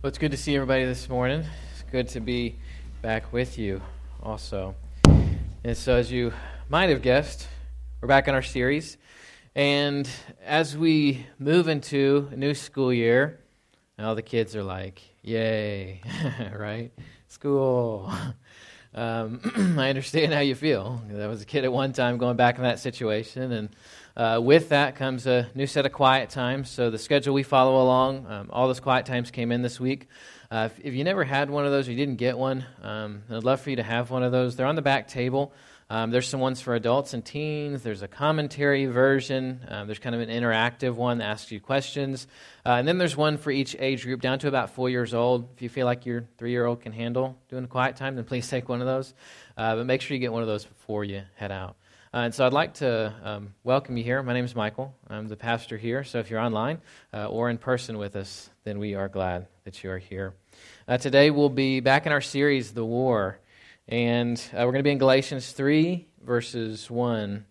Well, it's good to see everybody this morning. It's good to be back with you also. And so, as you might have guessed, we're back in our series. And as we move into a new school year, all the kids are like, yay, right? School. Um, I understand how you feel. I was a kid at one time going back in that situation. And uh, with that comes a new set of quiet times. So the schedule we follow along, um, all those quiet times came in this week. Uh, if, if, you never had one of those or you didn't get one, um, I'd love for you to have one of those. They're on the back table. Um, there's some ones for adults and teens. There's a commentary version. Um, there's kind of an interactive one that asks you questions. Uh, and then there's one for each age group, down to about four years old. If you feel like your three year old can handle doing a quiet time, then please take one of those. Uh, but make sure you get one of those before you head out. Uh, and so I'd like to um, welcome you here. My name is Michael. I'm the pastor here. So if you're online uh, or in person with us, then we are glad that you are here. Uh, today we'll be back in our series, The War. And uh, we're going to be in Galatians 3, verses 1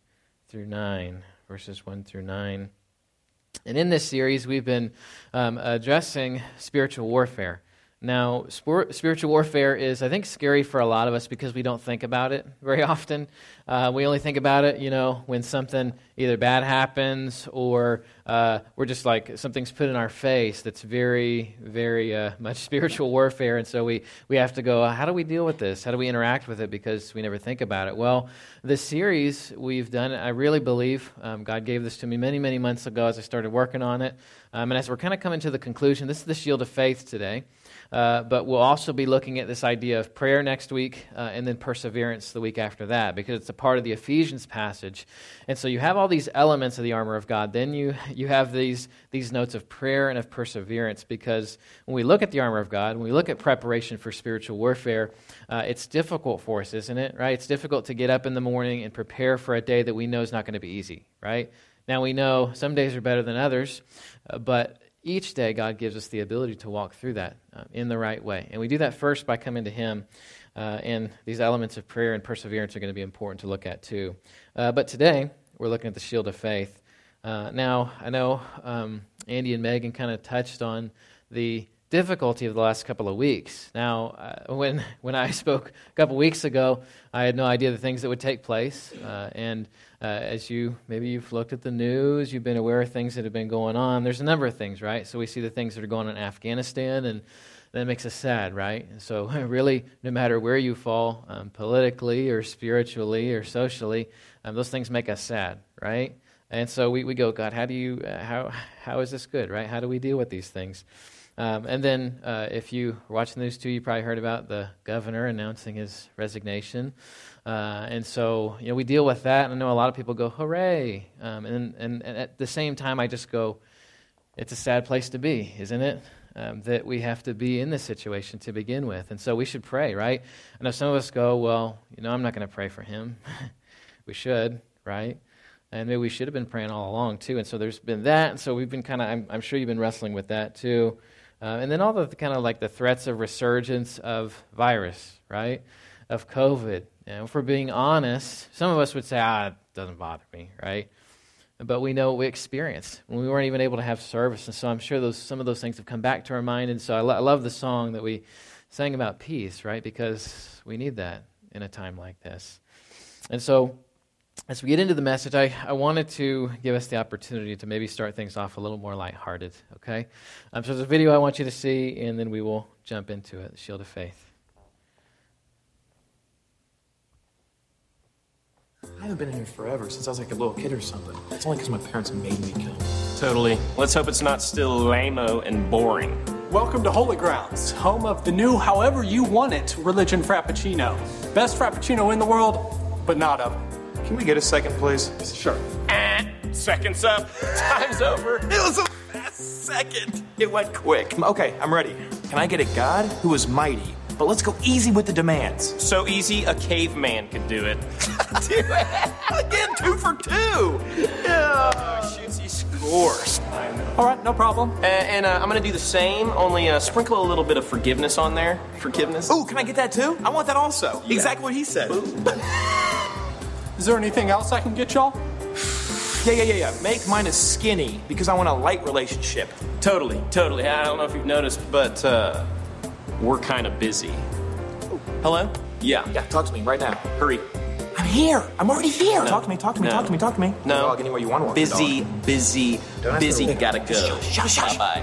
through 9. Verses 1 through 9. And in this series, we've been um, addressing spiritual warfare. Now, spiritual warfare is, I think, scary for a lot of us because we don't think about it very often. Uh, we only think about it, you know, when something either bad happens or uh, we're just like something's put in our face that's very, very uh, much spiritual warfare. And so we, we have to go, how do we deal with this? How do we interact with it? Because we never think about it. Well, this series we've done, I really believe um, God gave this to me many, many months ago as I started working on it. Um, and as we're kind of coming to the conclusion, this is the shield of faith today. Uh, but we'll also be looking at this idea of prayer next week uh, and then perseverance the week after that because it's a part of the Ephesians passage. And so you have all these elements of the armor of God. Then you, you have these, these notes of prayer and of perseverance because when we look at the armor of God, when we look at preparation for spiritual warfare, uh, it's difficult for us, isn't it? Right? It's difficult to get up in the morning and prepare for a day that we know is not going to be easy, right? Now we know some days are better than others, uh, but each day, God gives us the ability to walk through that uh, in the right way. And we do that first by coming to Him. Uh, and these elements of prayer and perseverance are going to be important to look at too. Uh, but today, we're looking at the shield of faith. Uh, now, I know um, Andy and Megan kind of touched on the difficulty of the last couple of weeks. Now, uh, when, when I spoke a couple weeks ago, I had no idea the things that would take place. Uh, and uh, as you maybe you've looked at the news, you've been aware of things that have been going on. There's a number of things, right? So we see the things that are going on in Afghanistan, and that makes us sad, right? And So really, no matter where you fall, um, politically or spiritually or socially, um, those things make us sad, right? And so we, we go, God, how do you uh, how how is this good, right? How do we deal with these things? Um, and then, uh, if you were watching the news too, you probably heard about the governor announcing his resignation. Uh, and so, you know, we deal with that. And I know a lot of people go, hooray. Um, and, and, and, at the same time, I just go, it's a sad place to be, isn't it? Um, that we have to be in this situation to begin with. And so we should pray, right? I know some of us go, well, you know, I'm not going to pray for him. we should, right? And maybe we should have been praying all along, too. And so there's been that. And so we've been kind of, I'm, I'm sure you've been wrestling with that, too. Uh, and then all the kind of like the threats of resurgence of virus, right? Of COVID. And if we're being honest, some of us would say, ah, it doesn't bother me, right? But we know what we experienced when we weren't even able to have service. And so I'm sure those, some of those things have come back to our mind. And so I, lo- I love the song that we sang about peace, right? Because we need that in a time like this. And so as we get into the message, I, I wanted to give us the opportunity to maybe start things off a little more lighthearted, okay? Um, so there's a video I want you to see, and then we will jump into it the Shield of Faith. I haven't been in here forever, since I was like a little kid or something. It's only because my parents made me come. Totally. Let's hope it's not still lame and boring. Welcome to Holy Grounds, home of the new however you want it religion Frappuccino. Best Frappuccino in the world, but not of can we get a second, please? Sure. Seconds up. Time's over. It was a fast second. It went quick. Okay, I'm ready. Can I get a God who is mighty? But let's go easy with the demands. So easy, a caveman could do it. do it. again, two for two. Yeah. Oh, shoots, he scores. All right, no problem. Uh, and uh, I'm gonna do the same, only uh, sprinkle a little bit of forgiveness on there. Forgiveness. Ooh, can I get that too? I want that also. Yeah. Exactly what he said. Is there anything else I can get y'all? Yeah, yeah, yeah, yeah. Make mine a skinny because I want a light relationship. Totally, totally. I don't know if you've noticed, but uh, we're kind of busy. Hello? Yeah. Yeah, talk to me right now. Hurry. I'm here. I'm already here. Talk to me, talk to me, No. talk to me, talk to me. No. Dog anywhere you want to walk the Busy, dog. busy, Don't ask busy. me to- Gotta go. Shush, shush, shush. Bye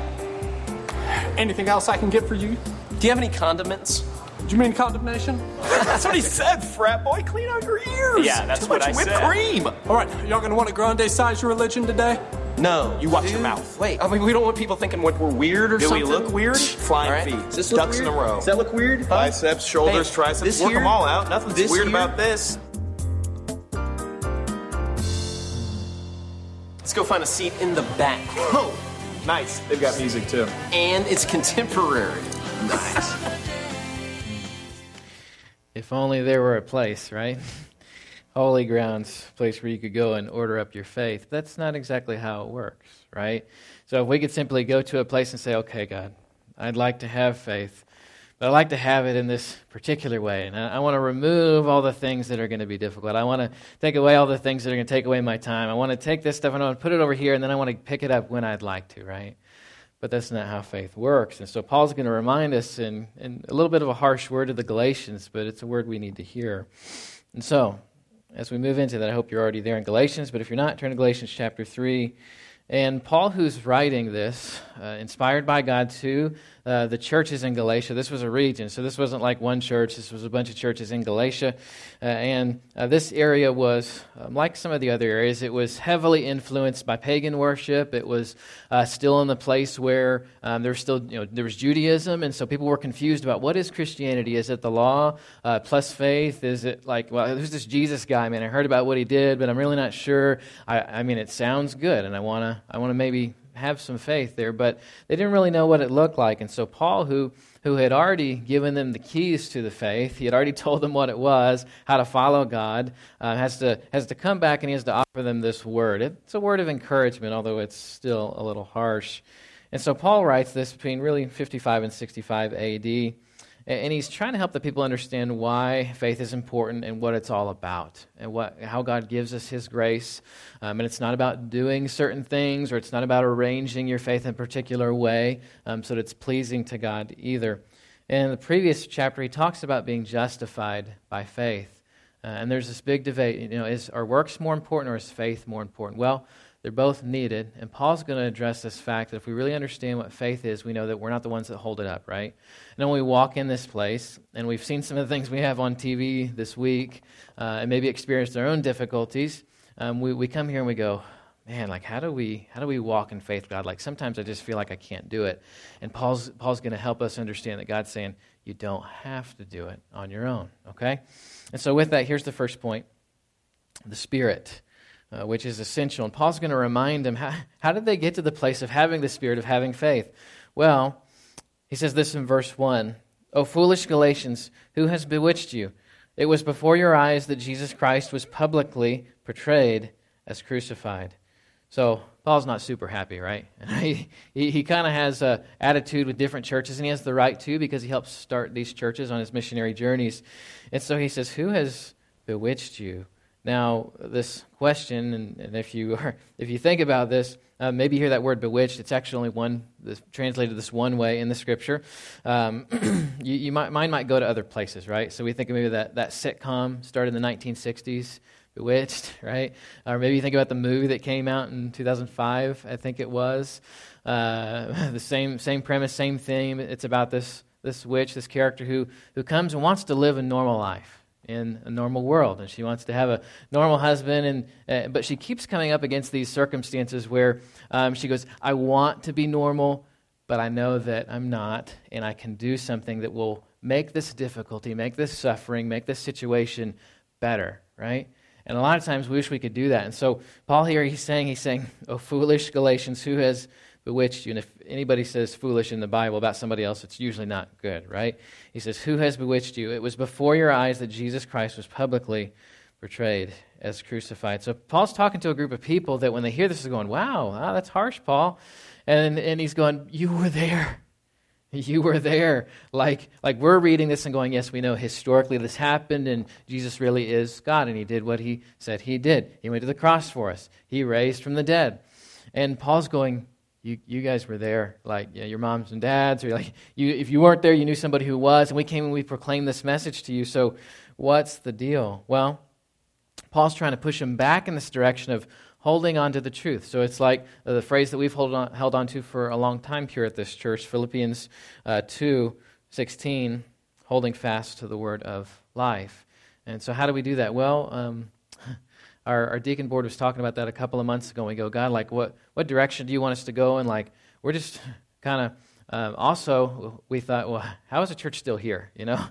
Anything else I can get for you? Do you have any condiments? Do you mean condemnation? That's what he said, frat boy. Clean out your ears. Yeah, that's Too what much I whipped said. cream. All right, y'all gonna want to grande size your religion today? No. You watch your mouth. Wait, I mean, we don't want people thinking what we're weird or something. Do something. we look weird? Flying All right. feet. Does this look Ducks weird? in a row. Does that look weird? Huh? Biceps, shoulders, Hey, triceps. this Work here- them all out. Nothing's this weird here- about this. Let's go find a seat in the back. Oh, nice. They've got music too. And it's contemporary. Nice. If only there were a place, right? Holy grounds, place where you could go and order up your faith. That's not exactly how it works, right? So if we could simply go to a place and say, okay, God, I'd like to have faith, but I'd like to have it in this particular way. And I, I want to remove all the things that are going to be difficult. I want to take away all the things that are going to take away my time. I want to take this stuff and I want to put it over here, and then I want to pick it up when I'd like to, right? But that's not how faith works. And so Paul's going to remind us in, in a little bit of a harsh word to the Galatians, but it's a word we need to hear. And so, as we move into that, I hope you're already there in Galatians, but if you're not, turn to Galatians chapter 3. And Paul, who's writing this, uh, inspired by God to uh, the churches in Galatia, this was a region, so this wasn't like one church, this was a bunch of churches in Galatia. Uh, and uh, this area was, um, like some of the other areas, it was heavily influenced by pagan worship. It was uh, still in the place where um, there was still, you know, there was Judaism, and so people were confused about what is Christianity? Is it the law uh, plus faith? Is it like, well, who's this Jesus guy? Man, I heard about what he did, but I'm really not sure. I, I mean, it sounds good, and I want to, I want to maybe have some faith there, but they didn't really know what it looked like. And so Paul, who who had already given them the keys to the faith, he had already told them what it was, how to follow God, uh, has to has to come back and he has to offer them this word. It's a word of encouragement, although it's still a little harsh. And so Paul writes this between really 55 and 65 A.D. And he's trying to help the people understand why faith is important and what it's all about, and what, how God gives us His grace. Um, and it's not about doing certain things, or it's not about arranging your faith in a particular way um, so that it's pleasing to God either. In the previous chapter, he talks about being justified by faith. Uh, and there's this big debate you know, is our works more important or is faith more important? Well, they're both needed. And Paul's going to address this fact that if we really understand what faith is, we know that we're not the ones that hold it up, right? And when we walk in this place, and we've seen some of the things we have on TV this week, uh, and maybe experienced our own difficulties, um, we, we come here and we go, man, like how do we how do we walk in faith, God? Like sometimes I just feel like I can't do it. And Paul's Paul's going to help us understand that God's saying you don't have to do it on your own. Okay, and so with that, here's the first point: the Spirit uh, which is essential. And Paul's going to remind them how, how did they get to the place of having the spirit of having faith? Well, he says this in verse 1 O foolish Galatians, who has bewitched you? It was before your eyes that Jesus Christ was publicly portrayed as crucified. So Paul's not super happy, right? he he, he kind of has an attitude with different churches, and he has the right to because he helps start these churches on his missionary journeys. And so he says, Who has bewitched you? Now, this question, and, and if you are, if you think about this, uh, maybe you hear that word bewitched. It's actually only one this, translated this one way in the scripture. Um, you, you might, mine might go to other places, right? So we think of maybe that, that sitcom started in the 1960s, Bewitched, right? Or maybe you think about the movie that came out in 2005, I think it was. Uh, the same same premise, same theme. It's about this this witch, this character who who comes and wants to live a normal life in a normal world and she wants to have a normal husband and uh, but she keeps coming up against these circumstances where um, she goes i want to be normal but i know that i'm not and i can do something that will make this difficulty make this suffering make this situation better right and a lot of times we wish we could do that and so paul here he's saying he's saying oh foolish galatians who has bewitched you. And if anybody says foolish in the Bible about somebody else, it's usually not good, right? He says, Who has bewitched you? It was before your eyes that Jesus Christ was publicly portrayed as crucified. So Paul's talking to a group of people that when they hear this, are going, Wow, wow that's harsh, Paul. And, and he's going, You were there. You were there. Like, like we're reading this and going, yes, we know historically this happened, and Jesus really is God, and he did what he said he did. He went to the cross for us, he raised from the dead. And Paul's going, you, you guys were there, like your moms and dads, or like you, if you weren't there, you knew somebody who was, and we came and we proclaimed this message to you. So, what's the deal? Well, Paul's trying to push him back in this direction of holding on to the truth. So it's like the phrase that we've hold on, held on to for a long time here at this church, Philippians uh, 2 16, holding fast to the word of life. And so, how do we do that? Well, um, our, our deacon board was talking about that a couple of months ago. And We go, God, like, what, what direction do you want us to go? And, like, we're just kind of um, also, we thought, well, how is the church still here? You know,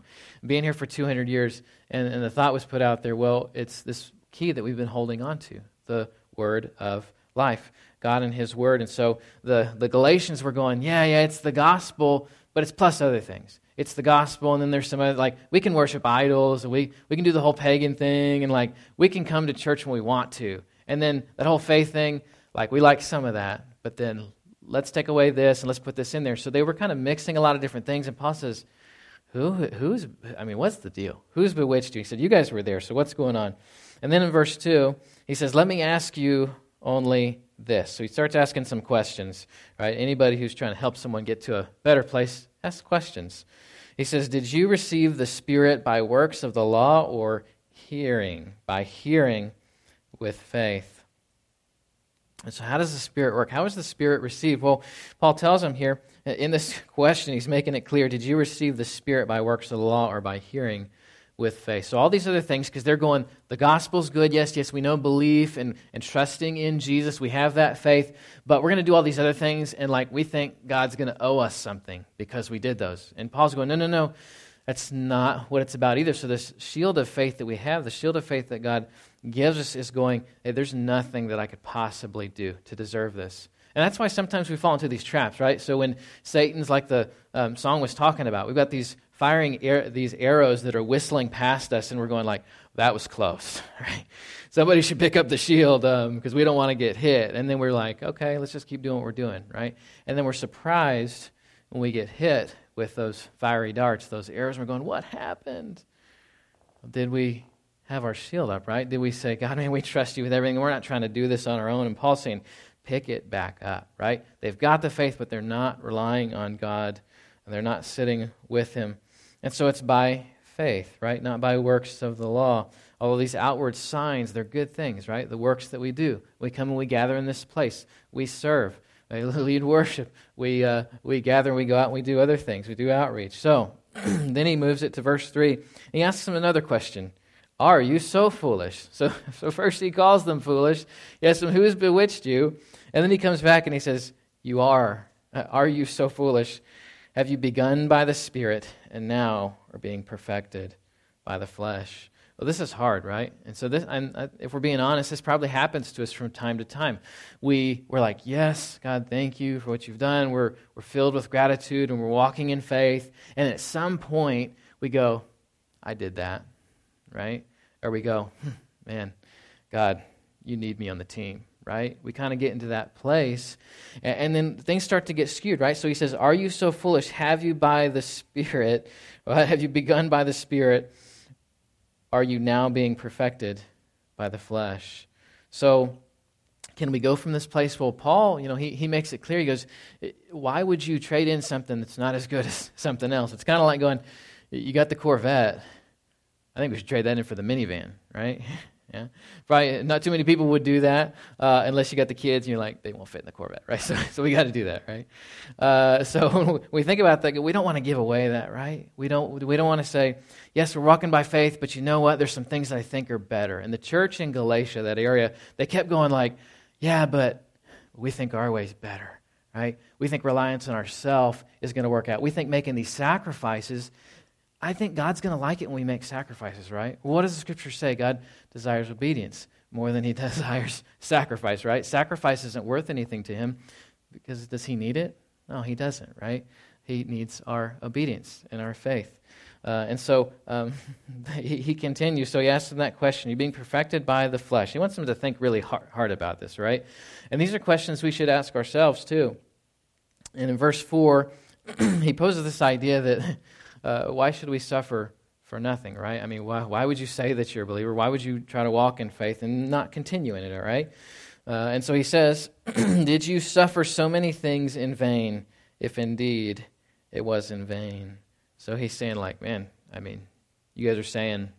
being here for 200 years, and, and the thought was put out there, well, it's this key that we've been holding on to the word of life, God and His word. And so the, the Galatians were going, yeah, yeah, it's the gospel, but it's plus other things. It's the gospel, and then there's some other, like, we can worship idols, and we, we can do the whole pagan thing, and like, we can come to church when we want to. And then that whole faith thing, like, we like some of that, but then let's take away this and let's put this in there. So they were kind of mixing a lot of different things, and Paul says, who, who's, I mean, what's the deal? Who's bewitched you? He said, You guys were there, so what's going on? And then in verse 2, he says, Let me ask you only this. So he starts asking some questions, right? Anybody who's trying to help someone get to a better place, ask questions. He says, Did you receive the Spirit by works of the law or hearing? By hearing with faith. And so, how does the Spirit work? How is the Spirit received? Well, Paul tells him here in this question, he's making it clear Did you receive the Spirit by works of the law or by hearing with faith. So, all these other things, because they're going, the gospel's good. Yes, yes, we know belief and, and trusting in Jesus. We have that faith. But we're going to do all these other things, and like we think God's going to owe us something because we did those. And Paul's going, no, no, no. That's not what it's about either. So, this shield of faith that we have, the shield of faith that God gives us, is going, hey, there's nothing that I could possibly do to deserve this. And that's why sometimes we fall into these traps, right? So when Satan's like the um, song was talking about, we've got these firing these arrows that are whistling past us, and we're going like, that was close, right? Somebody should pick up the shield because um, we don't want to get hit. And then we're like, okay, let's just keep doing what we're doing, right? And then we're surprised when we get hit with those fiery darts, those arrows. And we're going, what happened? Did we have our shield up, right? Did we say, God, man, we trust you with everything? We're not trying to do this on our own. And Paul's saying, pick it back up, right? They've got the faith, but they're not relying on God and they're not sitting with Him. And so it's by faith, right? Not by works of the law. All of these outward signs, they're good things, right? The works that we do. We come and we gather in this place. We serve. We lead worship. We, uh, we gather and we go out and we do other things. We do outreach. So then he moves it to verse 3. He asks them another question Are you so foolish? So, so first he calls them foolish. He asks them, Who has bewitched you? And then he comes back and he says, You are. Uh, are you so foolish? Have you begun by the Spirit and now are being perfected by the flesh? Well, this is hard, right? And so, this, and uh, if we're being honest, this probably happens to us from time to time. We, we're like, Yes, God, thank you for what you've done. We're, we're filled with gratitude and we're walking in faith. And at some point, we go, I did that, right? Or we go, hmm, Man, God, you need me on the team right? We kind of get into that place. And, then things start to get skewed, right? So he says, Are you so foolish? Have you by the Spirit, have you begun by the Spirit? Are you now being perfected by the flesh? So, can we go from this place? Well, Paul, you know, he, he makes it clear. He goes, Why would you trade in something that's not as good as something else? It's kind of like going, You got the Corvette. I think we should trade that in for the minivan, right? Yeah, probably not too many people would do that uh, unless you got the kids and you're like they won't fit in the Corvette, right? So, so we got to do that, right? Uh, so we think about that, we don't want to give away that, right? We don't we don't want to say yes, we're walking by faith, but you know what? There's some things that I think are better. And the church in Galatia, that area, they kept going like, yeah, but we think our way's better, right? We think reliance on ourselves is going to work out. We think making these sacrifices I think God's going to like it when we make sacrifices, right? What does the scripture say? God desires obedience more than he desires sacrifice, right? Sacrifice isn't worth anything to him because does he need it? No, he doesn't, right? He needs our obedience and our faith. Uh, and so um, he, he, continues. So he asks them that question You're being perfected by the flesh. He wants them to think really hard, hard about this, right? And these are questions we should ask ourselves too. And in verse 4, he poses this idea that uh, why should we suffer for nothing, right? I mean, why, why would you say that you're a believer? Why would you try to walk in faith and not continue in it, all right? Uh, and so he says, Did you suffer so many things in vain, if indeed it was in vain? So he's saying, like, man, I mean, you guys are saying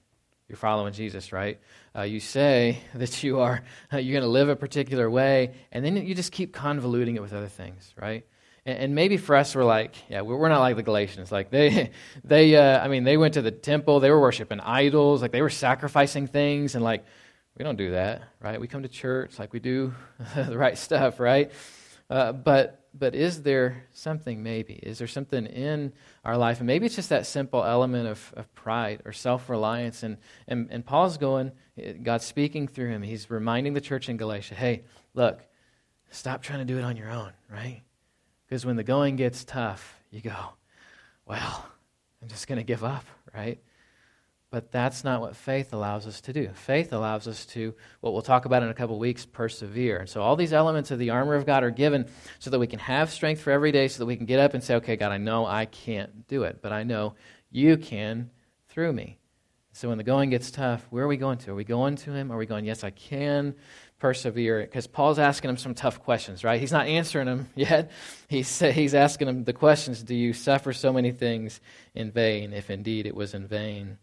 you're following Jesus, right? Uh, you say that you are you're going to live a particular way, and then you just keep convoluting it with other things, right? And, maybe for us, we're like, yeah, we're not like the Galatians. Like they, they, uh, I mean, they went to the temple, they were worshiping idols, like they were sacrificing things, and like we don't do that, right? We come to church like we do the right stuff, right? Uh, but but is there something maybe? Is there something in our life? And maybe it's just that simple element of, of pride or self reliance. And, and, and Paul's going, God's speaking through him. He's reminding the church in Galatia hey, look, stop trying to do it on your own, right? Because when the going gets tough, you go, well, I'm just going to give up, right? But that's not what faith allows us to do. Faith allows us to, what we'll talk about in a couple weeks, persevere. And so all these elements of the armor of God are given so that we can have strength for every day, so that we can get up and say, okay, God, I know I can't do it, but I know you can through me. So when the going gets tough, where are we going to? Are we going to Him? Are we going, yes, I can persevere? Because Paul's asking him some tough questions, right? He's not answering them yet. He's, he's asking him the questions Do you suffer so many things in vain, if indeed it was in vain?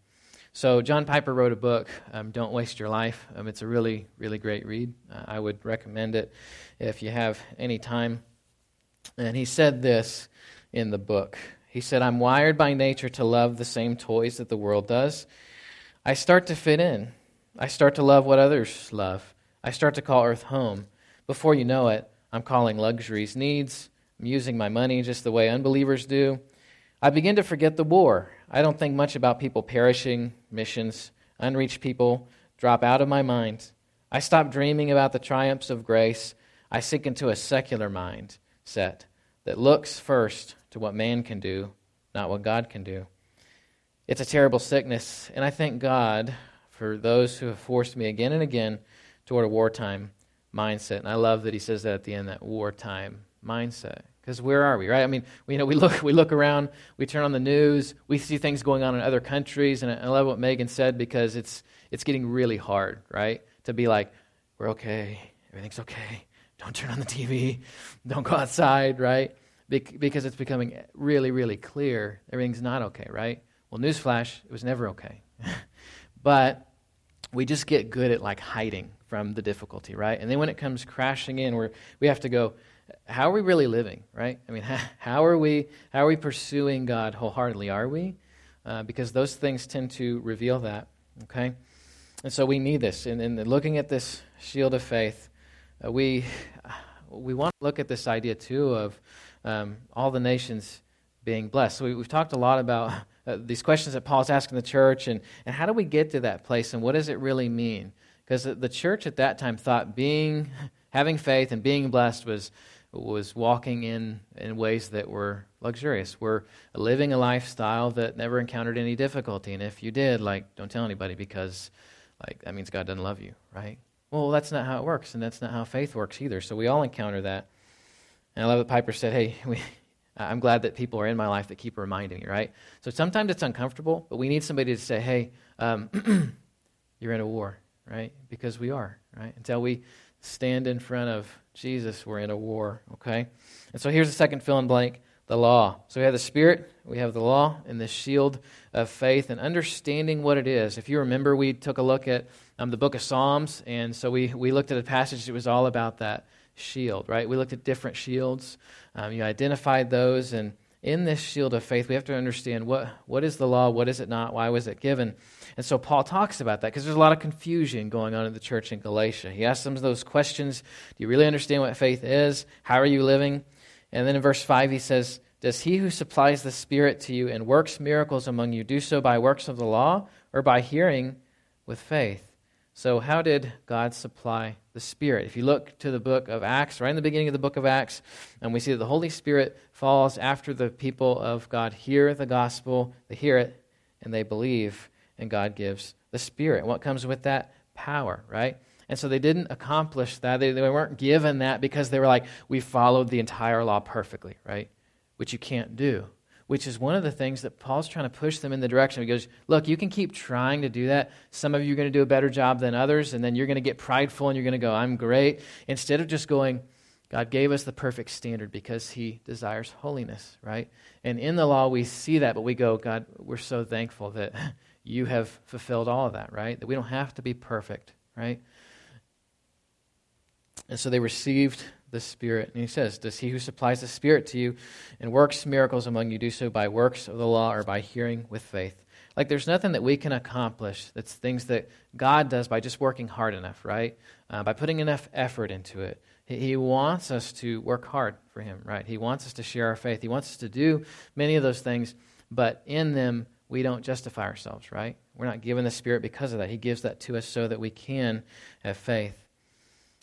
So, John Piper wrote a book, um, Don't Waste Your Life. Um, it's a really, really great read. Uh, I would recommend it if you have any time. And he said this in the book He said, I'm wired by nature to love the same toys that the world does. I start to fit in. I start to love what others love. I start to call Earth home. Before you know it, I'm calling luxuries needs. I'm using my money just the way unbelievers do. I begin to forget the war. I don't think much about people perishing, missions, unreached people drop out of my mind. I stop dreaming about the triumphs of grace. I sink into a secular mindset that looks first to what man can do, not what God can do. It's a terrible sickness, and I thank God for those who have forced me again and again toward a wartime mindset. And I love that he says that at the end, that wartime mindset. Because where are we, right? I mean, we, you know, we look, we look around, we turn on the news, we see things going on in other countries, and I love what Megan said because it's, it's getting really hard, right? To be like, we're okay, everything's okay, don't turn on the TV, don't go outside, right? because it's becoming really, really clear everything's not okay, right? Well, newsflash, it was never okay. but we just get good at like hiding from the difficulty, right? And then when it comes crashing in, we we have to go, how are we really living, right? I mean, how are we, how are we pursuing God wholeheartedly? Are we? Uh, because those things tend to reveal that, okay? And so we need this. And, and looking at this shield of faith, uh, we, we want to look at this idea, too, of um, all the nations being blessed. So we, have talked a lot about uh, these questions that Paul's asking the church, and, and how do we get to that place, and what does it really mean? Because the, church at that time thought being, having faith and being blessed was was walking in, in ways that were luxurious. We're living a lifestyle that never encountered any difficulty. And if you did, like, don't tell anybody because, like, that means God doesn't love you, right? Well, that's not how it works, and that's not how faith works either. So we all encounter that. And I love that Piper said, hey, we, I'm glad that people are in my life that keep reminding me, right? So sometimes it's uncomfortable, but we need somebody to say, hey, um, you're in a war, right? Because we are, right? Until we stand in front of Jesus, we're in a war, okay? And so here's the second fill in blank the law. So we have the Spirit, we have the law, and the shield of faith, and understanding what it is. If you remember, we took a look at um, the book of Psalms, and so we, we looked at a passage that was all about that shield, right? We looked at different shields. Um, you identified those, and in this shield of faith, we have to understand what, what is the law, what is it not, why was it given. And so Paul talks about that because there's a lot of confusion going on in the church in Galatia. He asks them those questions Do you really understand what faith is? How are you living? And then in verse 5, he says, Does he who supplies the Spirit to you and works miracles among you do so by works of the law or by hearing with faith? So, how did God supply the Spirit? If you look to the book of Acts, right in the beginning of the book of Acts, and we see that the Holy Spirit falls after the people of God hear the gospel, they hear it, and they believe, and God gives the Spirit. What comes with that? Power, right? And so they didn't accomplish that. They, they weren't given that because they were like, we followed the entire law perfectly, right? which you can't do which is one of the things that Paul's trying to push them in the direction. He goes, Look, you can keep trying to do that. Some of you are going to do a better job than others, and then you're going to get prideful and you're going to go, I'm great. Instead of just going, God gave us the perfect standard because he desires holiness, right? And in the law, we see that, but we go, God, we're so thankful that you have fulfilled all of that, right? That we don't have to be perfect, right? And so they received the Spirit. And he says, Does he who supplies the Spirit to you and works miracles among you do so by works of the law or by hearing with faith? Like, there's nothing that we can accomplish that's things that God does by just working hard enough, right? Uh, by putting enough effort into it. He, he wants us to work hard for Him, right? He wants us to share our faith. He wants us to do many of those things, but in them, we don't justify ourselves, right? We're not given the Spirit because of that. He gives that to us so that we can have faith.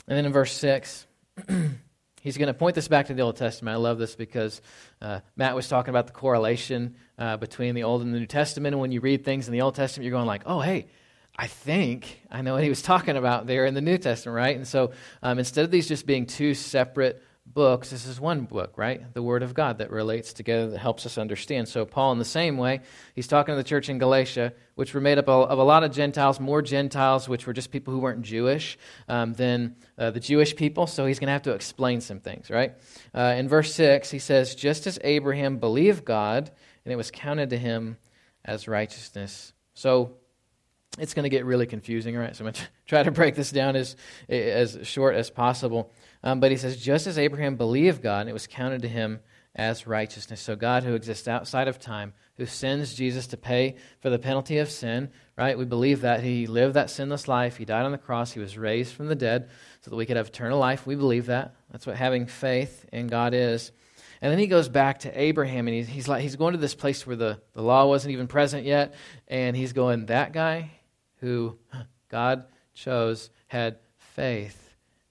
And then in verse 6, he's going to point this back to the Old Testament. I love this because uh, Matt was talking about the correlation uh, between the Old and the New Testament. And when you read things in the Old Testament, you're going like, oh, hey, I think I know what he was talking about there in the New Testament, right? And so um, instead of these just being two separate books, this is one book, right? The Word of God that relates together, that helps us understand. So, Paul, in the same way, he's talking to the church in Galatia, which were made up of a lot of Gentiles, more Gentiles, which were just people who weren't Jewish, um, than uh, the Jewish people. So, he's going to have to explain some things, right? Uh, in verse 6, he says, Just as Abraham believed God, and it was counted to him as righteousness. So, it's going to get really confusing, right? So I'm going to try to break this down as, as short as possible. Um, but he says, just as Abraham believed God, and it was counted to him as righteousness. So God, who exists outside of time, who sends Jesus to pay for the penalty of sin, right? We believe that he lived that sinless life. He died on the cross. He was raised from the dead so that we could have eternal life. We believe that. That's what having faith in God is. And then he goes back to Abraham, and he's, he's, like, he's going to this place where the, the law wasn't even present yet. And he's going, that guy who God chose had faith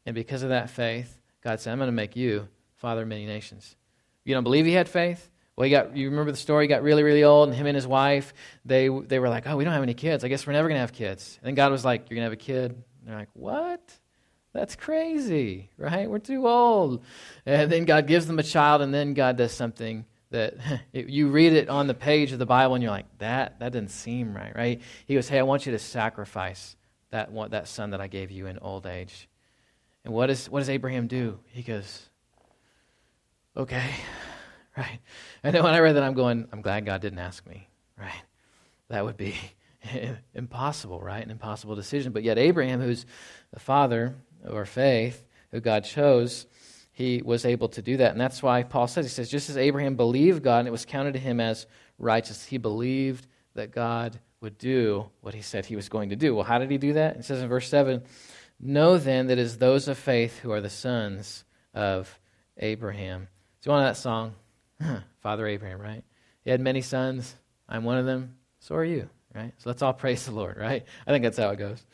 and because of that faith, God said, I'm going to make you father of many nations. You don't believe he had faith? Well, he got, you remember the story? He got really, really old, and him and his wife, they, they were like, oh, we don't have any kids. I guess we're never going to have kids. And then God was like, you're going to have a kid? And they're like, what? That's crazy, right? We're too old. And then God gives them a child, and then God does something that you read it on the page of the Bible, and you're like, that, that doesn't seem right, right? He goes, hey, I want you to sacrifice that, that son that I gave you in old age. And what, is, what does Abraham do? He goes, okay, right. And then when I read that, I'm going, I'm glad God didn't ask me, right? That would be impossible, right? An impossible decision. But yet, Abraham, who's the father of our faith, who God chose, he was able to do that. And that's why Paul says, he says, just as Abraham believed God and it was counted to him as righteous, he believed that God would do what he said he was going to do. Well, how did he do that? It says in verse 7 Know then that it is those of faith who are the sons of Abraham. Do you want that song? Father Abraham, right? He had many sons. I'm one of them. So are you, right? So let's all praise the Lord, right? I think that's how it goes.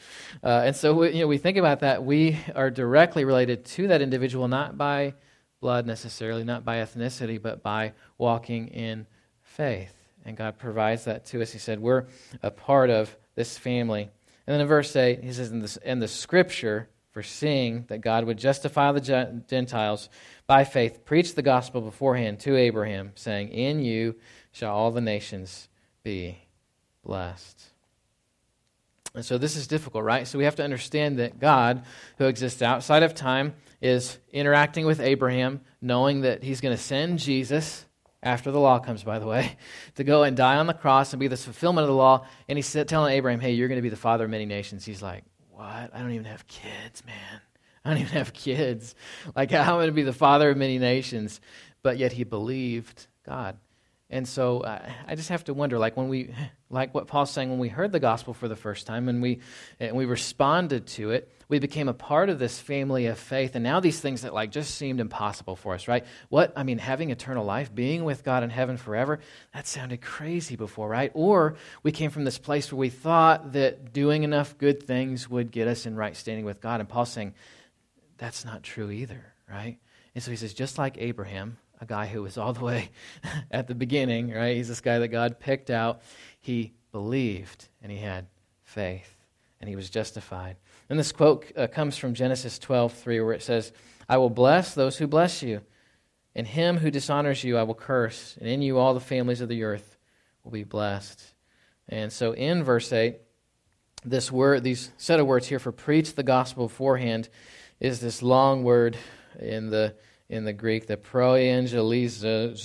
Uh, and so we, you know, we think about that. We are directly related to that individual, not by blood necessarily, not by ethnicity, but by walking in faith. And God provides that to us. He said, We're a part of this family. And then in verse 8, he says, in the, in the scripture, foreseeing that God would justify the Gentiles by faith, preached the gospel beforehand to Abraham, saying, In you shall all the nations be blessed. And so this is difficult, right? So we have to understand that God, who exists outside of time, is interacting with Abraham, knowing that he's going to send Jesus after the law comes, by the way, to go and die on the cross and be the fulfillment of the law. And he's telling Abraham, hey, you're going to be the father of many nations. He's like, what? I don't even have kids, man. I don't even have kids. Like, how am I going to be the father of many nations? But yet he believed God. And so uh, I just have to wonder, like when we, like what Paul's saying, when we heard the gospel for the first time and we, and we responded to it, we became a part of this family of faith. And now these things that like just seemed impossible for us, right? What, I mean, having eternal life, being with God in heaven forever, that sounded crazy before, right? Or we came from this place where we thought that doing enough good things would get us in right standing with God. And Paul's saying, that's not true either, right? And so he says, just like Abraham, a guy who was all the way at the beginning, right? He's this guy that God picked out. He believed and he had faith and he was justified. And this quote uh, comes from Genesis 12, 3, where it says, I will bless those who bless you, And him who dishonors you I will curse, and in you all the families of the earth will be blessed. And so in verse 8, this word, these set of words here for preach the gospel beforehand is this long word in the in the Greek, the proangelizo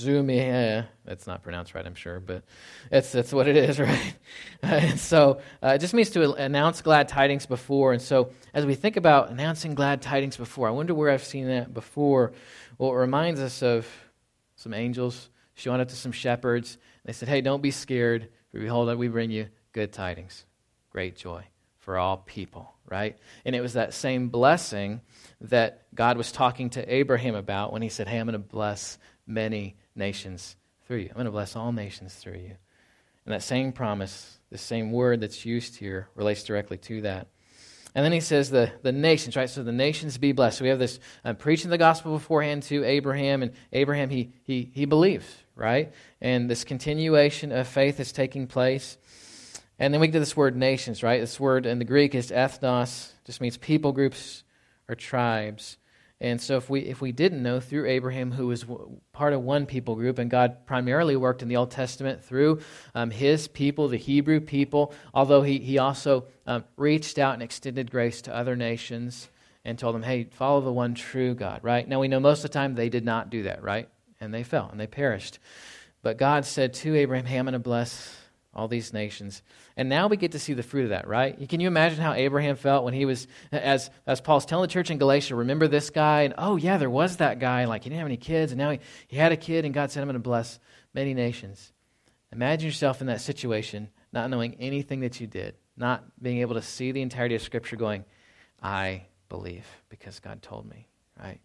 That's not pronounced right, I'm sure, but that's, that's what it is, right? and so uh, it just means to announce glad tidings before. And so as we think about announcing glad tidings before, I wonder where I've seen that before. Well, it reminds us of some angels showing up to some shepherds. They said, Hey, don't be scared, for behold, we bring you good tidings, great joy for all people, right? And it was that same blessing that God was talking to Abraham about when he said, Hey, I'm going to bless many nations through you. I'm going to bless all nations through you. And that same promise, the same word that's used here, relates directly to that. And then he says the, the nations, right? So the nations be blessed. So we have this uh, preaching the gospel beforehand to Abraham, and Abraham, he, he, he believes, right? And this continuation of faith is taking place. And then we get to this word nations, right? This word in the Greek is ethnos, just means people groups or tribes. And so, if we, if we didn't know through Abraham, who was part of one people group, and God primarily worked in the Old Testament through um, his people, the Hebrew people, although he, he also um, reached out and extended grace to other nations and told them, hey, follow the one true God, right? Now, we know most of the time they did not do that, right? And they fell and they perished. But God said to Abraham, I'm going to bless all these nations. And now we get to see the fruit of that, right? Can you imagine how Abraham felt when he was, as, as Paul's telling the church in Galatia, remember this guy? And oh, yeah, there was that guy. Like, he didn't have any kids, and now he, he had a kid, and God said, I'm going to bless many nations. Imagine yourself in that situation, not knowing anything that you did, not being able to see the entirety of Scripture, going, I believe because God told me, right?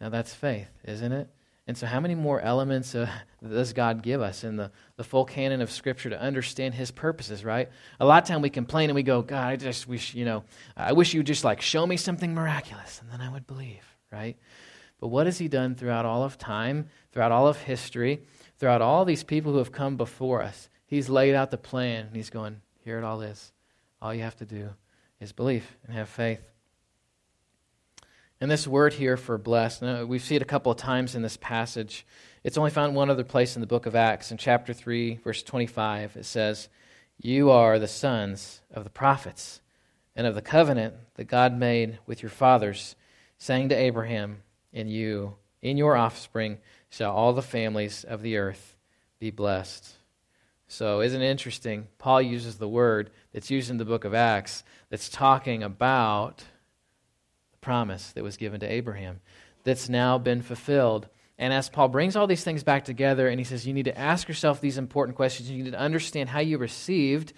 Now that's faith, isn't it? And so, how many more elements uh, does God give us in the, the full canon of Scripture to understand His purposes, right? A lot of time we complain and we go, God, I just wish, you know, I wish you would just like show me something miraculous and then I would believe, right? But what has He done throughout all of time, throughout all of history, throughout all these people who have come before us? He's laid out the plan and He's going, here it all is. All you have to do is believe and have faith. And this word here for blessed, we see it a couple of times in this passage. It's only found one other place in the book of Acts. In chapter 3, verse 25, it says, You are the sons of the prophets and of the covenant that God made with your fathers, saying to Abraham, In you, in your offspring, shall all the families of the earth be blessed. So, isn't it interesting? Paul uses the word that's used in the book of Acts that's talking about promise that was given to Abraham that's now been fulfilled. And as Paul brings all these things back together and he says, you need to ask yourself these important questions. You need to understand how you received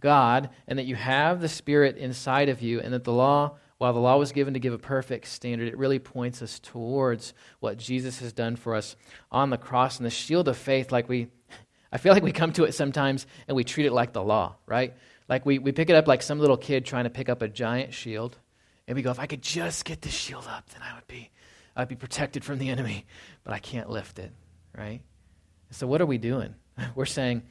God and that you have the Spirit inside of you and that the law, while the law was given to give a perfect standard, it really points us towards what Jesus has done for us on the cross and the shield of faith. Like we, I feel like we come to it sometimes and we treat it like the law, right? Like we, we pick it up like some little kid trying to pick up a giant shield and we go, if I could just get the shield up, then I would be, I'd be protected from the enemy, but I can't lift it, right? So what are we doing? We're saying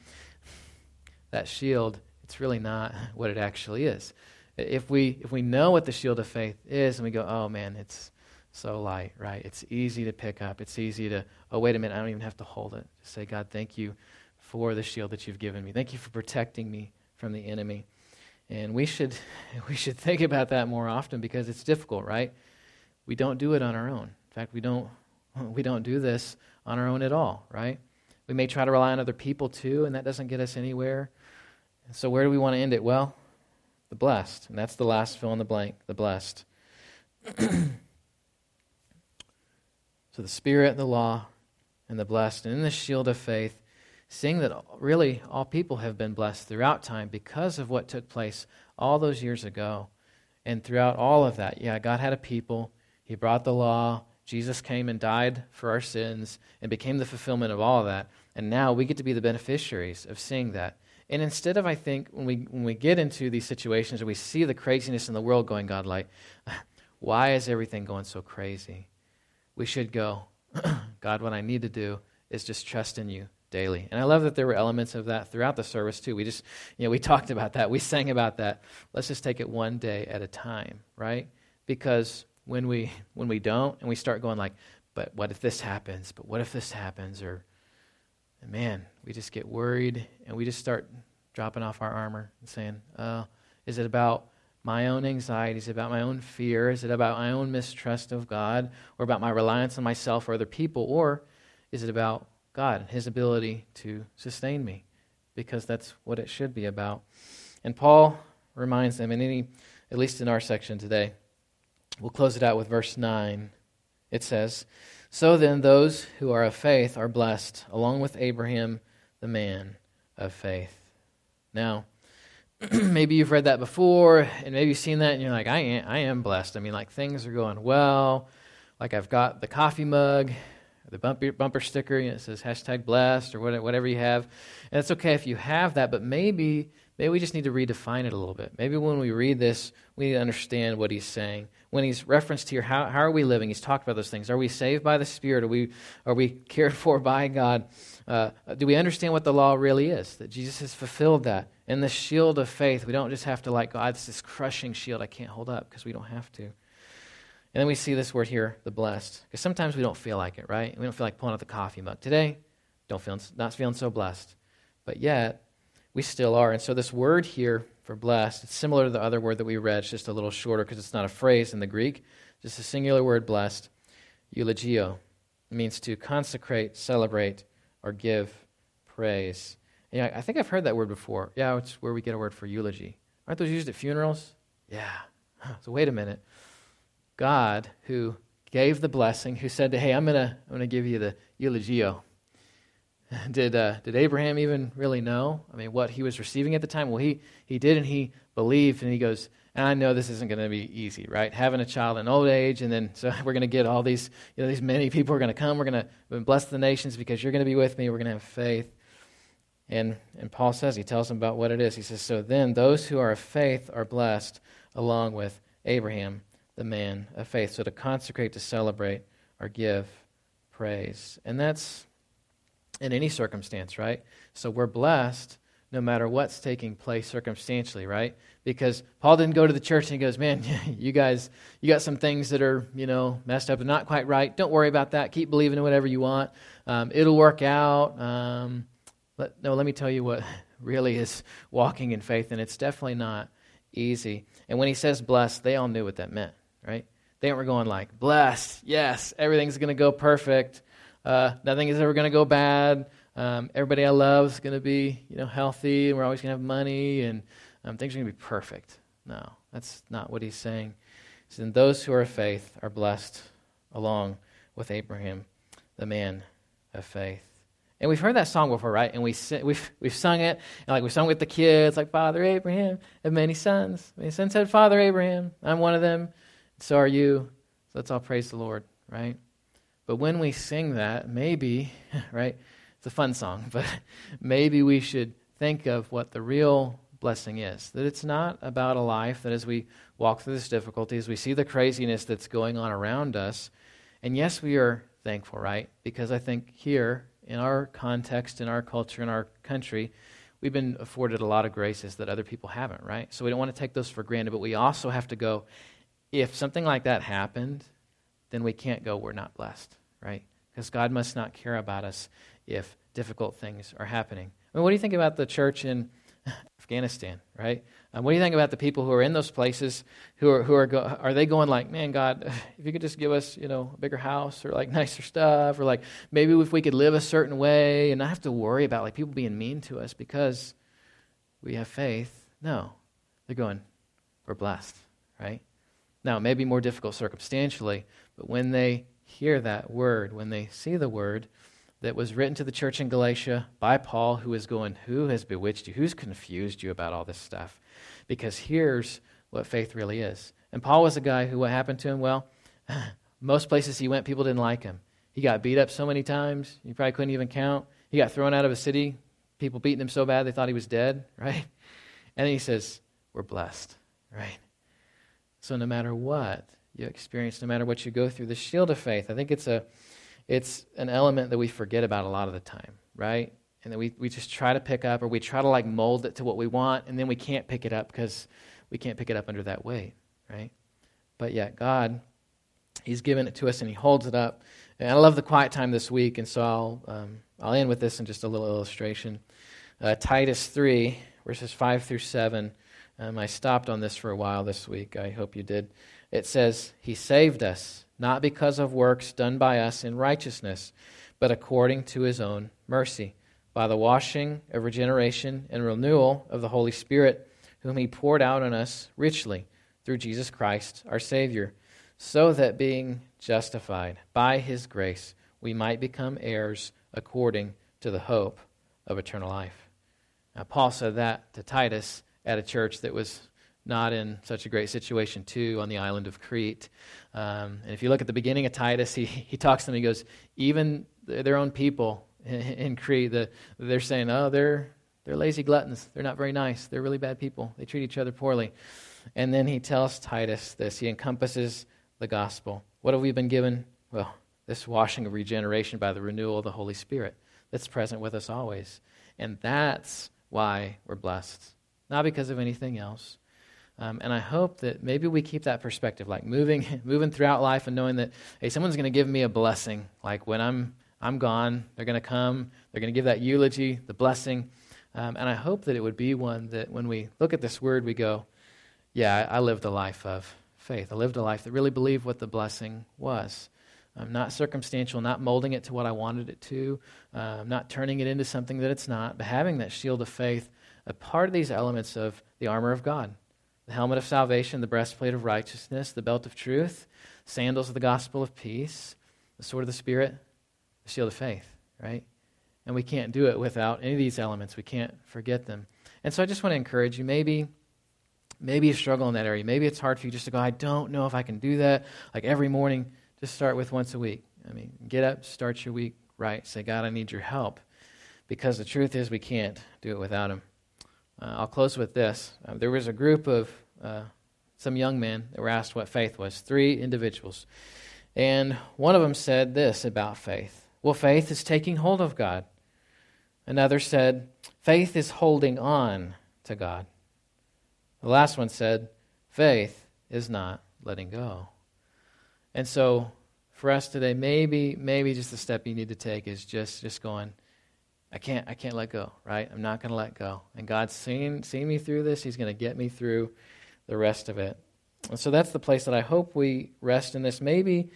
that shield, it's really not what it actually is. If we if we know what the shield of faith is and we go, oh man, it's so light, right? It's easy to pick up. It's easy to, oh, wait a minute, I don't even have to hold it. Just say, God, thank you for the shield that you've given me. Thank you for protecting me from the enemy. And we should, we should think about that more often because it's difficult, right? We don't do it on our own. In fact, we don't, we don't do this on our own at all, right? We may try to rely on other people too, and that doesn't get us anywhere. So, where do we want to end it? Well, the blessed. And that's the last fill in the blank, the blessed. so, the Spirit, the law, and the blessed. And in the shield of faith, seeing that really all people have been blessed throughout time because of what took place all those years ago. And throughout all of that, yeah, God had a people. He brought the law. Jesus came and died for our sins and became the fulfillment of all of that. And now we get to be the beneficiaries of seeing that. And instead of, I think, when we, when we get into these situations where we see the craziness in the world going, God, like, why is everything going so crazy? We should go, God, what I need to do is just trust in you daily. And I love that there were elements of that throughout the service too. We just, you know, we talked about that. We sang about that. Let's just take it one day at a time, right? Because when we when we don't and we start going like, but what if this happens? But what if this happens? Or, man, we just get worried and we just start dropping off our armor and saying, oh, is it about my own anxieties, about my own fear? Is it about my own mistrust of God or about my reliance on myself or other people? Or is it about God and His ability to sustain me? Because that's what it should be about. And Paul reminds them, in any, at least in our section today, we'll close it out with verse 9. It says, So then those who are of faith are blessed, along with Abraham, the man of faith. Now, maybe you've read that before, and maybe you've seen that, and you're like, I am, I am blessed. I mean, like things are going well. Like I've got the coffee mug, the bumper, bumper sticker, know, it says hashtag blessed or whatever you have. And it's okay if you have that, but maybe maybe we just need to redefine it a little bit. Maybe when we read this, we need to understand what he's saying. When he's referenced here, how, how are we living? He's talked about those things. Are we saved by the Spirit? Are we, are we cared for by God? Uh, do we understand what the law really is? That Jesus has fulfilled that. And the shield of faith, we don't just have to like, God, it's this crushing shield I can't hold up because we don't have to. And then we see this word here, the blessed. Because sometimes we don't feel like it, right? We don't feel like pulling out the coffee mug. Today, don't feel, not feeling so blessed. But yet, we still are. And so this word here for blessed, it's similar to the other word that we read, it's just a little shorter because it's not a phrase in the Greek. Just a singular word, blessed. Eulogio. It means to consecrate, celebrate, or give praise. Yeah, I think I've heard that word before. Yeah, it's where we get a word for eulogy. Aren't those used at funerals? Yeah. So wait a minute. God, who gave the blessing, who said, to, "Hey, I'm gonna, I'm gonna give you the eulogio." Did uh, did Abraham even really know? I mean, what he was receiving at the time? Well, he he did, and he believed, and he goes, and I know this isn't going to be easy, right? Having a child in old age, and then so we're going to get all these, you know, these many people are going to come. We're going to bless the nations because you're going to be with me. We're going to have faith. And, and Paul says, he tells them about what it is. He says, So then those who are of faith are blessed along with Abraham, the man of faith. So to consecrate, to celebrate, or give praise. And that's in any circumstance, right? So we're blessed no matter what's taking place circumstantially, right? Because Paul didn't go to the church and he goes, Man, you guys, you got some things that are, you know, messed up and not quite right. Don't worry about that. Keep believing in whatever you want. Um, it'll work out. Um, but no, let me tell you what really is walking in faith, and it's definitely not easy. And when he says blessed, they all knew what that meant, right? They were going like, blessed, yes, everything's going to go perfect. Uh, nothing is ever going to go bad. Um, everybody I love is going to be, you know, healthy, and we're always going to have money, and um, things are going to be perfect. No, that's not what he's saying. He says, those who are of faith are blessed along with Abraham, the man of faith. And we've heard that song before, right? And we we've we've sung it, and like we sung with the kids, like Father Abraham had many sons. Many sons had Father Abraham. I'm one of them. So are you. Let's all praise the Lord, right? But when we sing that, maybe, right? It's a fun song, but maybe we should think of what the real blessing is. That it's not about a life that as we walk through this difficulty, as we see the craziness that's going on around us, and yes, we are thankful, right? Because I think here in our context, in our culture, in our country, we've been afforded a lot of graces that other people haven't, right? So we don't want to take those for granted, but we also have to go, if something like that happened, then we can't go, we're not blessed, right? Because God must not care about us if difficult things are happening. I mean, what do you think about the church in Afghanistan, right? Um, what do you think about the people who are in those places who are who are go- are they going like, man, God, if you could just give us, you know, a bigger house or like nicer stuff or like maybe if we could live a certain way and not have to worry about like people being mean to us because we have faith. No, they're going, we're blessed, right? Now, it may be more difficult circumstantially, but when they hear that word, when they see the word, that was written to the church in Galatia by Paul, who is going, Who has bewitched you? Who's confused you about all this stuff? Because here's what faith really is. And Paul was a guy who, what happened to him? Well, most places he went, people didn't like him. He got beat up so many times, you probably couldn't even count. He got thrown out of a city, people beating him so bad they thought he was dead, right? And he says, We're blessed, right? So no matter what you experience, no matter what you go through, the shield of faith, I think it's a it's an element that we forget about a lot of the time, right? And that we, we just try to pick up or we try to like mold it to what we want, and then we can't pick it up because we can't pick it up under that weight, right? But yet, God, He's given it to us and He holds it up And I love the quiet time this week, and so I'll, um, I'll end with this in just a little illustration. Uh, Titus 3, verses 5 through 7. Um, I stopped on this for a while this week. I hope you did. It says, He saved us, not because of works done by us in righteousness, but according to His own mercy, by the washing of regeneration and renewal of the Holy Spirit, whom He poured out on us richly through Jesus Christ, our Savior, so that being justified by His grace, we might become heirs according to the hope of eternal life. Now, Paul said that to Titus at a church that was not in such a great situation, too, on the island of Crete. Um, and if you look at the beginning of Titus, he, he talks to them, he goes, even their own people in, in Crete, the, they're saying, oh, they're, they're lazy gluttons. They're not very nice. They're really bad people. They treat each other poorly. And then he tells Titus this. He encompasses the gospel. What have we been given? Well, this washing of regeneration by the renewal of the Holy Spirit that's present with us always. And that's why we're blessed, not because of anything else. Um, and I hope that maybe we keep that perspective, like moving, moving throughout life and knowing that, hey, someone's going to give me a blessing. Like when I'm, I'm gone, they're going to come, they're going to give that eulogy, the blessing. Um, and I hope that it would be one that when we look at this word, we go, yeah, I, lived a life of faith. I lived a life that really believed what the blessing was. I'm not circumstantial, not molding it to what I wanted it to, uh, not turning it into something that it's not, but having that shield of faith, a part of these elements of the armor of God the helmet of salvation, the breastplate of righteousness, the belt of truth, sandals of the gospel of peace, the sword of the Spirit, the shield of faith, right? And we can't do it without any of these elements. We can't forget them. And so I just want to encourage you maybe maybe you struggle in that area. Maybe it's hard for you just to go, I don't know if I can do that. Like every morning, just start with once a week. I mean, get up, start your week right. Say, God, I need your help. Because the truth is, we can't do it without Him. Uh, I'll close with this. Uh, there was a group of uh, some young men that were asked what faith was, three individuals. And one of them said this about faith Well, faith is taking hold of God. Another said, Faith is holding on to God. The last one said, Faith is not letting go. And so for us today, maybe, maybe just the step you need to take is just, just going, I can't, I can't let go, right? I'm not going to let go. And God's seen, seen me through this. He's going to get me through the rest of it. And so that's the place that I hope we rest in this. Maybe,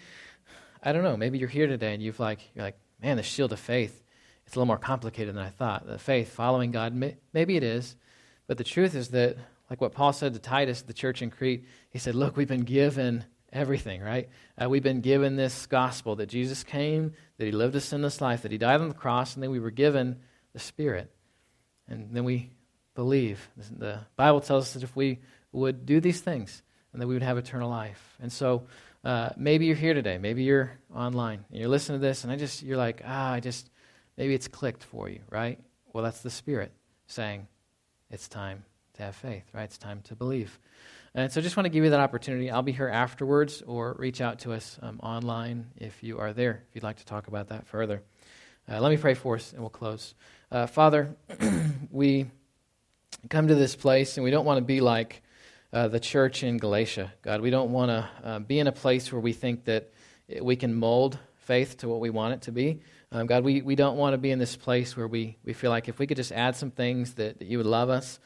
I don't know, maybe you're here today and you've like, you're like, man, the shield of faith, it's a little more complicated than I thought. The faith, following God, may, maybe it is. But the truth is that, like what Paul said to Titus, the church in Crete, he said, look, we've been given everything, right? Uh, we've been given this gospel that Jesus came, that he lived a sinless life, that he died on the cross, and then we were given the Spirit. And then we believe. The Bible tells us that if we would do these things, and that we would have eternal life. And so uh, maybe you're here today, maybe you're online, and you're listening to this, and I just you're like, ah, I just maybe it's clicked for you, right? Well, that's the Spirit saying it's time to have faith, right? It's time to believe. And so just want to give you that opportunity. I'll be here afterwards or reach out to us um, online if you are there, if you'd like to talk about that further. Uh, let me pray for us and we'll close. Uh, Father, we come to this place and we don't want to be like uh, the church in Galatia. God, we don't want to uh, be in a place where we think that we can mold faith to what we want it to be. Um, God, we, we don't want to be in this place where we, we feel like if we could just add some things that, that you would love us.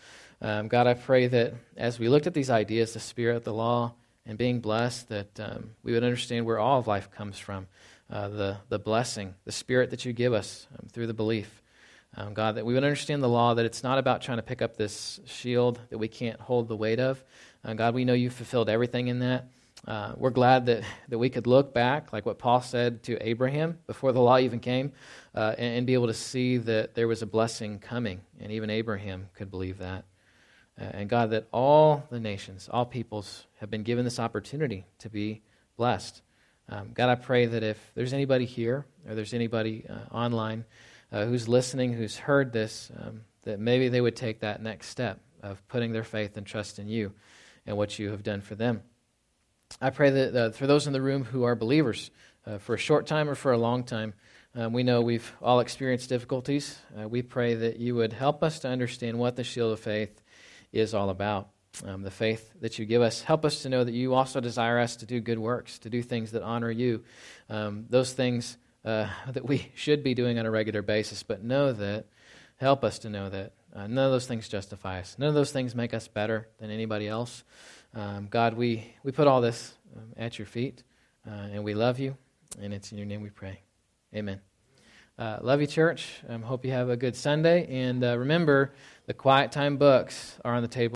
Um, God, I pray that as we looked at these ideas, the Spirit, the law, and being blessed, that um, we would understand where all of life comes from uh, the, the blessing, the Spirit that you give us um, through the belief. Um, God, that we would understand the law, that it's not about trying to pick up this shield that we can't hold the weight of. Uh, God, we know you fulfilled everything in that. Uh, we're glad that, that we could look back, like what Paul said to Abraham before the law even came, uh, and, and, be able to see that there was a blessing coming. And even Abraham could believe that. Uh, and God, that all the nations, all peoples have been given this opportunity to be blessed. Um, God, I pray that if there's anybody here or there's anybody uh, online uh, who's listening, who's heard this, um, that maybe they would take that next step of putting their faith and trust in you and what you have done for them. I pray that uh, for those in the room who are believers, uh, for a short time or for a long time, um, we know we've all experienced difficulties. Uh, we pray that you would help us to understand what the shield of faith is all about. um, the faith that you give us. Help us to know that you also desire us to do good works, to do things that honor you, um, those things uh, that we should be doing on a regular basis, but know that, help us to know that uh, none of those things justify us. None of those things make us better than anybody else. Um, God, we, we put all this um, at your feet, uh, and we love you, and it's in your name we pray. Amen. Uh, love you, church. Um, hope you have a good Sunday. And uh, remember, the Quiet Time books are on the table.